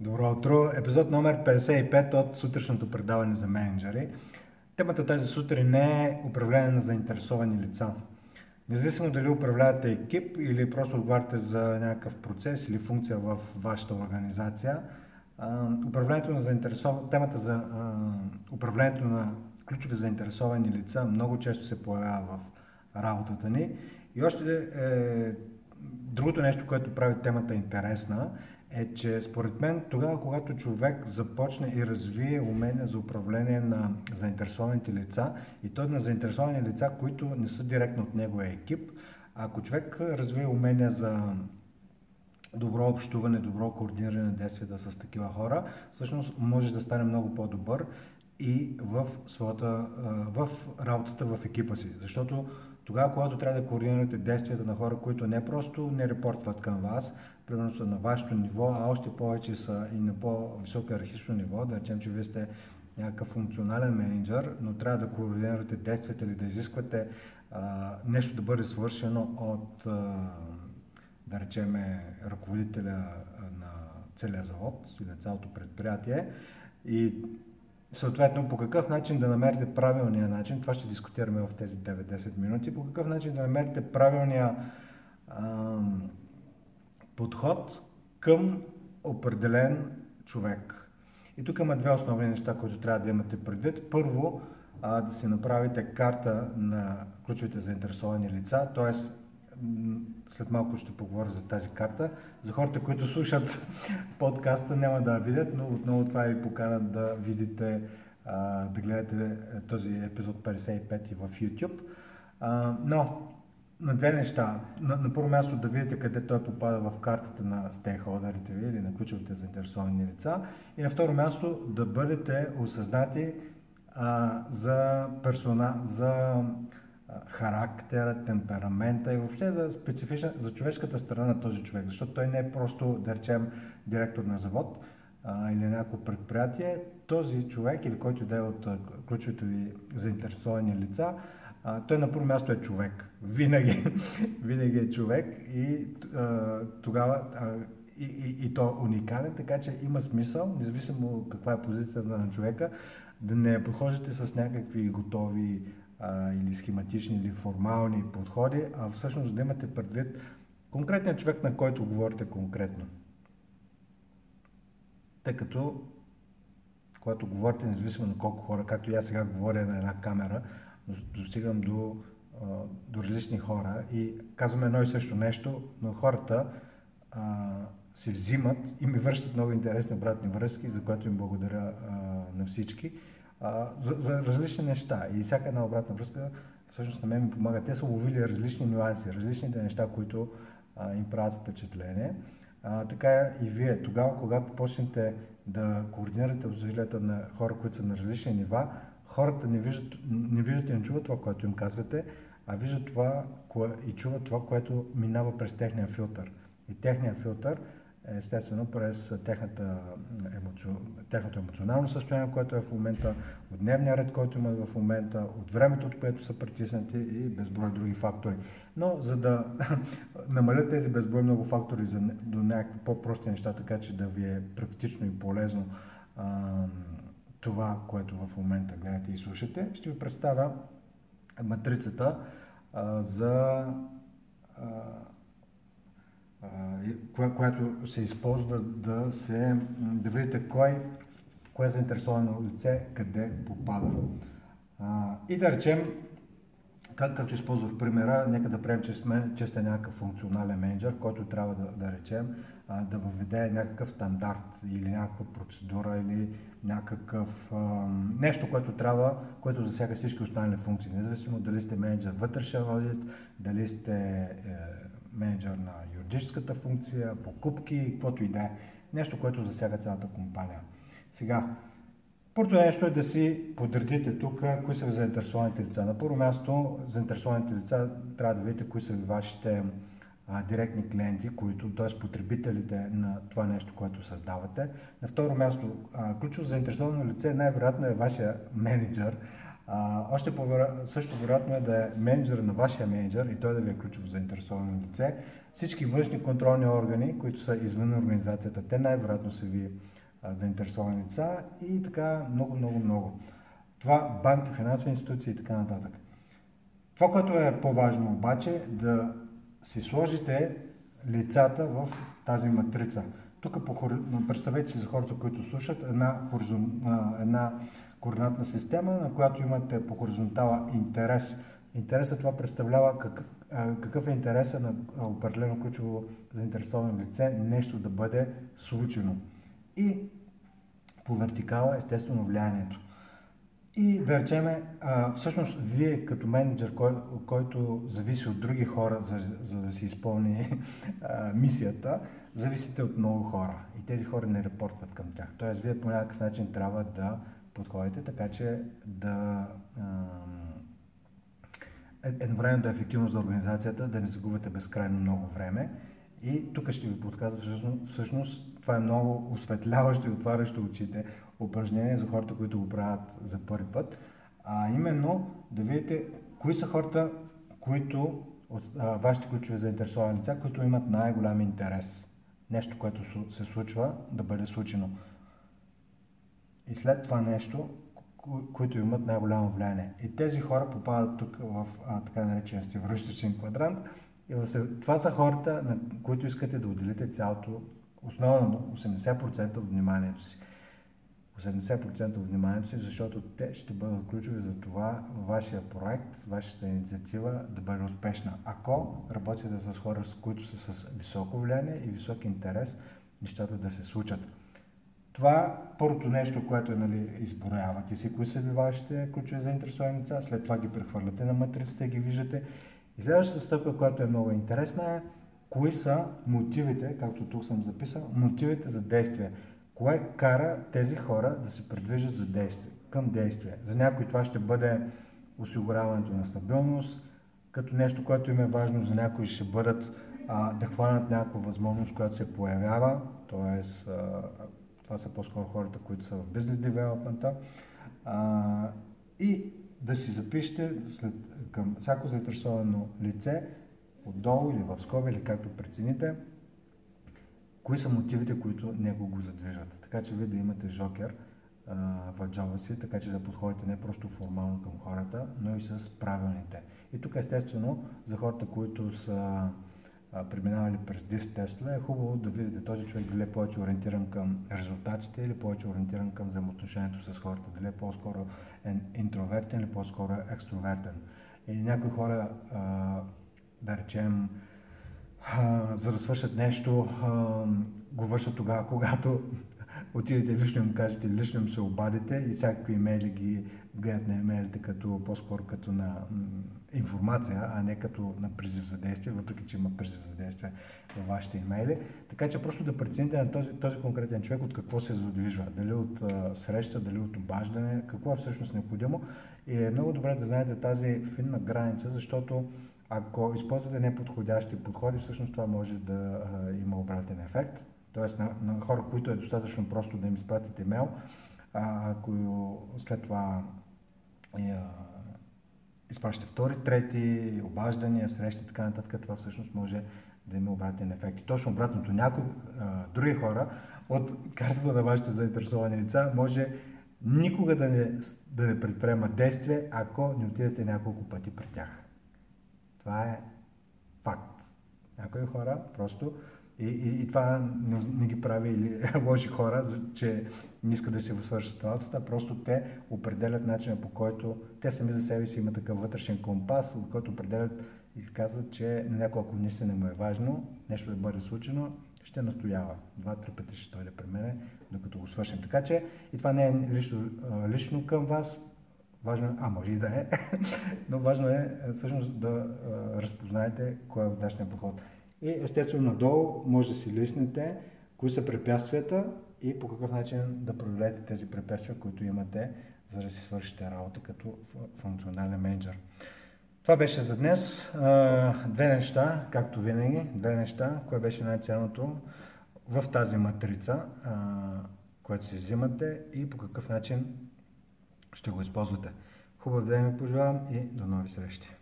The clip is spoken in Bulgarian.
Добро утро! Епизод номер 55 от сутрешното предаване за менеджери. Темата тази сутрин е управление на заинтересовани лица. Независимо дали управлявате екип или просто отговаряте за някакъв процес или функция в вашата организация, управлението на заинтересов... темата за управлението на ключови заинтересовани лица много често се появява в работата ни. И още е, другото нещо, което прави темата интересна, е, че според мен тогава, когато човек започне и развие умения за управление на заинтересованите лица, и то на заинтересовани лица, които не са директно от неговия екип, ако човек развие умения за добро общуване, добро координиране на действията с такива хора, всъщност може да стане много по-добър и в, своята, в работата в екипа си. Защото тогава, когато трябва да координирате действията на хора, които не просто не репортват към вас, примерно са на вашето ниво, а още повече са и на по-високо иерархично ниво, да речем, че вие сте някакъв функционален менеджер, но трябва да координирате действията или да изисквате а, нещо да бъде свършено от, а, да речем, ръководителя на целия завод или на цялото предприятие. И съответно по какъв начин да намерите правилния начин, това ще дискутираме в тези 9-10 минути, по какъв начин да намерите правилния а, подход към определен човек. И тук има две основни неща, които трябва да имате предвид. Първо, а, да си направите карта на ключовите заинтересовани лица, т.е. след малко ще поговоря за тази карта. За хората, които слушат подкаста, няма да видят, но отново това ви покана да видите, да гледате този епизод 55 в YouTube. Но на две неща. На, на първо място да видите къде той попада в картата на стейкхолдерите ви или на ключовите заинтересовани лица. И на второ място да бъдете осъзнати а, за, персона, за характера, темперамента и въобще за специфична, за човешката страна на този човек. Защото той не е просто, да речем, директор на завод а, или някакво предприятие. Този човек или който да е от ключовите ви заинтересовани лица, а, той на първо място е човек. Винаги, винаги е човек и а, тогава а, и, и, и то уникален, така че има смисъл, независимо каква е позицията на човека, да не подхождате с някакви готови а, или схематични или формални подходи, а всъщност да имате предвид конкретният човек, на който говорите конкретно. Тъй като, когато говорите, независимо на колко хора, както и аз сега говоря на една камера, достигам до, до различни хора и казвам едно и също нещо, но хората а, се взимат и ми връщат много интересни обратни връзки, за което им благодаря а, на всички, за, за различни неща. И всяка една обратна връзка всъщност на мен ми помага. Те са ловили различни нюанси, различните неща, които а, им правят впечатление. А, така и вие, тогава, когато почнете да координирате усилията на хора, които са на различни нива, хората не виждат, не виждат и не чуват това, което им казвате, а виждат това кое, и чуват това, което минава през техния филтър. И техния филтър естествено през техната емоци... техното емоционално състояние, което е в момента, от дневния ред, който имат в момента, от времето, от което са притиснати и безброй други фактори. Но за да намалят тези безброй много фактори за, до някакви по-прости неща, така че да ви е практично и полезно това, което в момента гледате и слушате, ще ви представя матрицата а, за а, а, която се използва да се да видите кой, кое заинтересовано лице, къде попада. И да речем, как, като използвах примера, нека да приемем, че, сме, че сте някакъв функционален менеджер, който трябва да, да речем да въведе някакъв стандарт или някаква процедура или някакъв нещо, което трябва, което засяга всички останали функции. Независимо дали сте менеджер вътрешен одит, дали сте е, менеджер на юридическата функция, покупки, каквото и да е. Нещо, което засяга цялата компания. Сега, Първото нещо е да си подредите тук кои са заинтересованите лица. На първо място, заинтересованите лица трябва да видите кои са вашите а, директни клиенти, които, т.е. потребителите на това нещо, което създавате. На второ място, ключово заинтересовано лице най-вероятно е вашия менеджер, А, още по също вероятно е да е менеджер на вашия менеджер и той да ви е ключово заинтересовано лице. Всички външни контролни органи, които са извън организацията, те най-вероятно са ви заинтересовани лица и така много, много, много. Това банки, финансови институции и така нататък. Това, което е по-важно обаче, да си сложите лицата в тази матрица. Тук представете си за хората, които слушат, една, хоризон, една координатна система, на която имате по хоризонтала интерес. Интересът това представлява как, какъв е интересът на определено ключово заинтересовано лице нещо да бъде случено. И по вертикала естествено влиянието. И да речеме, всъщност вие като менеджер, кой, който зависи от други хора, за, за да си изпълни мисията, зависите от много хора. И тези хора не репортват към тях. Тоест, вие по някакъв начин трябва да подходите, така че да е, едновременно да е ефективно за организацията, да не загубите безкрайно много време. И тук ще ви подсказва всъщност, всъщност това е много осветляващо и отварящо очите упражнение за хората, които го правят за първи път, а именно да видите кои са хората, които вашите ключови заинтересовани лица, които имат най-голям интерес. Нещо, което се случва, да бъде случено. И след това нещо, които имат най-голямо влияние. И тези хора попадат тук в а, така наречения североисточен квадрант. И това са хората, на които искате да отделите цялото, основно 80% от вниманието си. 80% от вниманието си, защото те ще бъдат ключови за това вашия проект, вашата инициатива да бъде успешна. Ако работите с хора, с които са с високо влияние и висок интерес, нещата да се случат. Това първото нещо, което е, нали, изброявате си, кои са ви вашите ключови заинтересовани лица, след това ги прехвърляте на матрицата и ги виждате. И следващата стъпка, която е много интересна е, кои са мотивите, както тук съм записал, мотивите за действие. Кое кара тези хора да се предвижат за действие, към действие? За някой това ще бъде осигуряването на стабилност, като нещо, което им е важно, за някои ще бъдат а, да хванат някаква възможност, която се появява, т.е. това са по-скоро хората, които са в бизнес девелопмента, и да си запишете след, към всяко заинтересовано лице, отдолу или в скоби, или както прецените, кои са мотивите, които него го задвижват. Така че вие да имате жокер в джоба си, така че да подходите не просто формално към хората, но и с правилните. И тук естествено за хората, които са преминавали през дис тестове, е хубаво да видите този човек дали е повече ориентиран към резултатите или повече ориентиран към взаимоотношението с хората, дали е по-скоро интровертен или по-скоро екстровертен. И някои хора, да речем, за да свършат нещо, го вършат тогава, когато отидете лично им кажете, лично им се обадите и всякакви имейли ги гледат на имейлите като, по-скоро като на информация, а не като на призив за действие, въпреки че има призив за действие във вашите имейли. Така че просто да прецените на този, този конкретен човек от какво се задвижва. Дали от а, среща, дали от обаждане, какво е всъщност необходимо. И е много добре да знаете тази финна граница, защото ако използвате неподходящи подходи, всъщност това може да а, има обратен ефект. Тоест на, на хора, които е достатъчно просто да им изпратите имейл, а, ако след това а, изпращате втори, трети, обаждания, срещи и така нататък, това всъщност може да има обратен ефект. И точно обратното, някои други хора от картата на вашите заинтересовани лица може никога да не, да не предприемат действие, ако не отидете няколко пъти при тях. Това е факт. Някои хора просто и, и, и това не, не ги прави или лоши хора, че не искат да си свършат работата, просто те определят начина по който те сами за себе си имат такъв вътрешен компас, от който определят и казват, че на някой, ако наистина му е важно нещо да бъде случено, ще настоява. Два-три пъти ще дойде при мене, докато го свършим. Така че и това не е лично, лично към вас, Важно е, а може и да е, но важно е, е всъщност да а, разпознаете кой е удачният подход. И естествено надолу може да си лиснете кои са препятствията и по какъв начин да преодолеете тези препятствия, които имате, за да си свършите работа като функционален менеджер. Това беше за днес. Две неща, както винаги, две неща, кое беше най-ценното в тази матрица, което си взимате и по какъв начин ще го използвате. Хубав ден ви пожелавам и до нови срещи!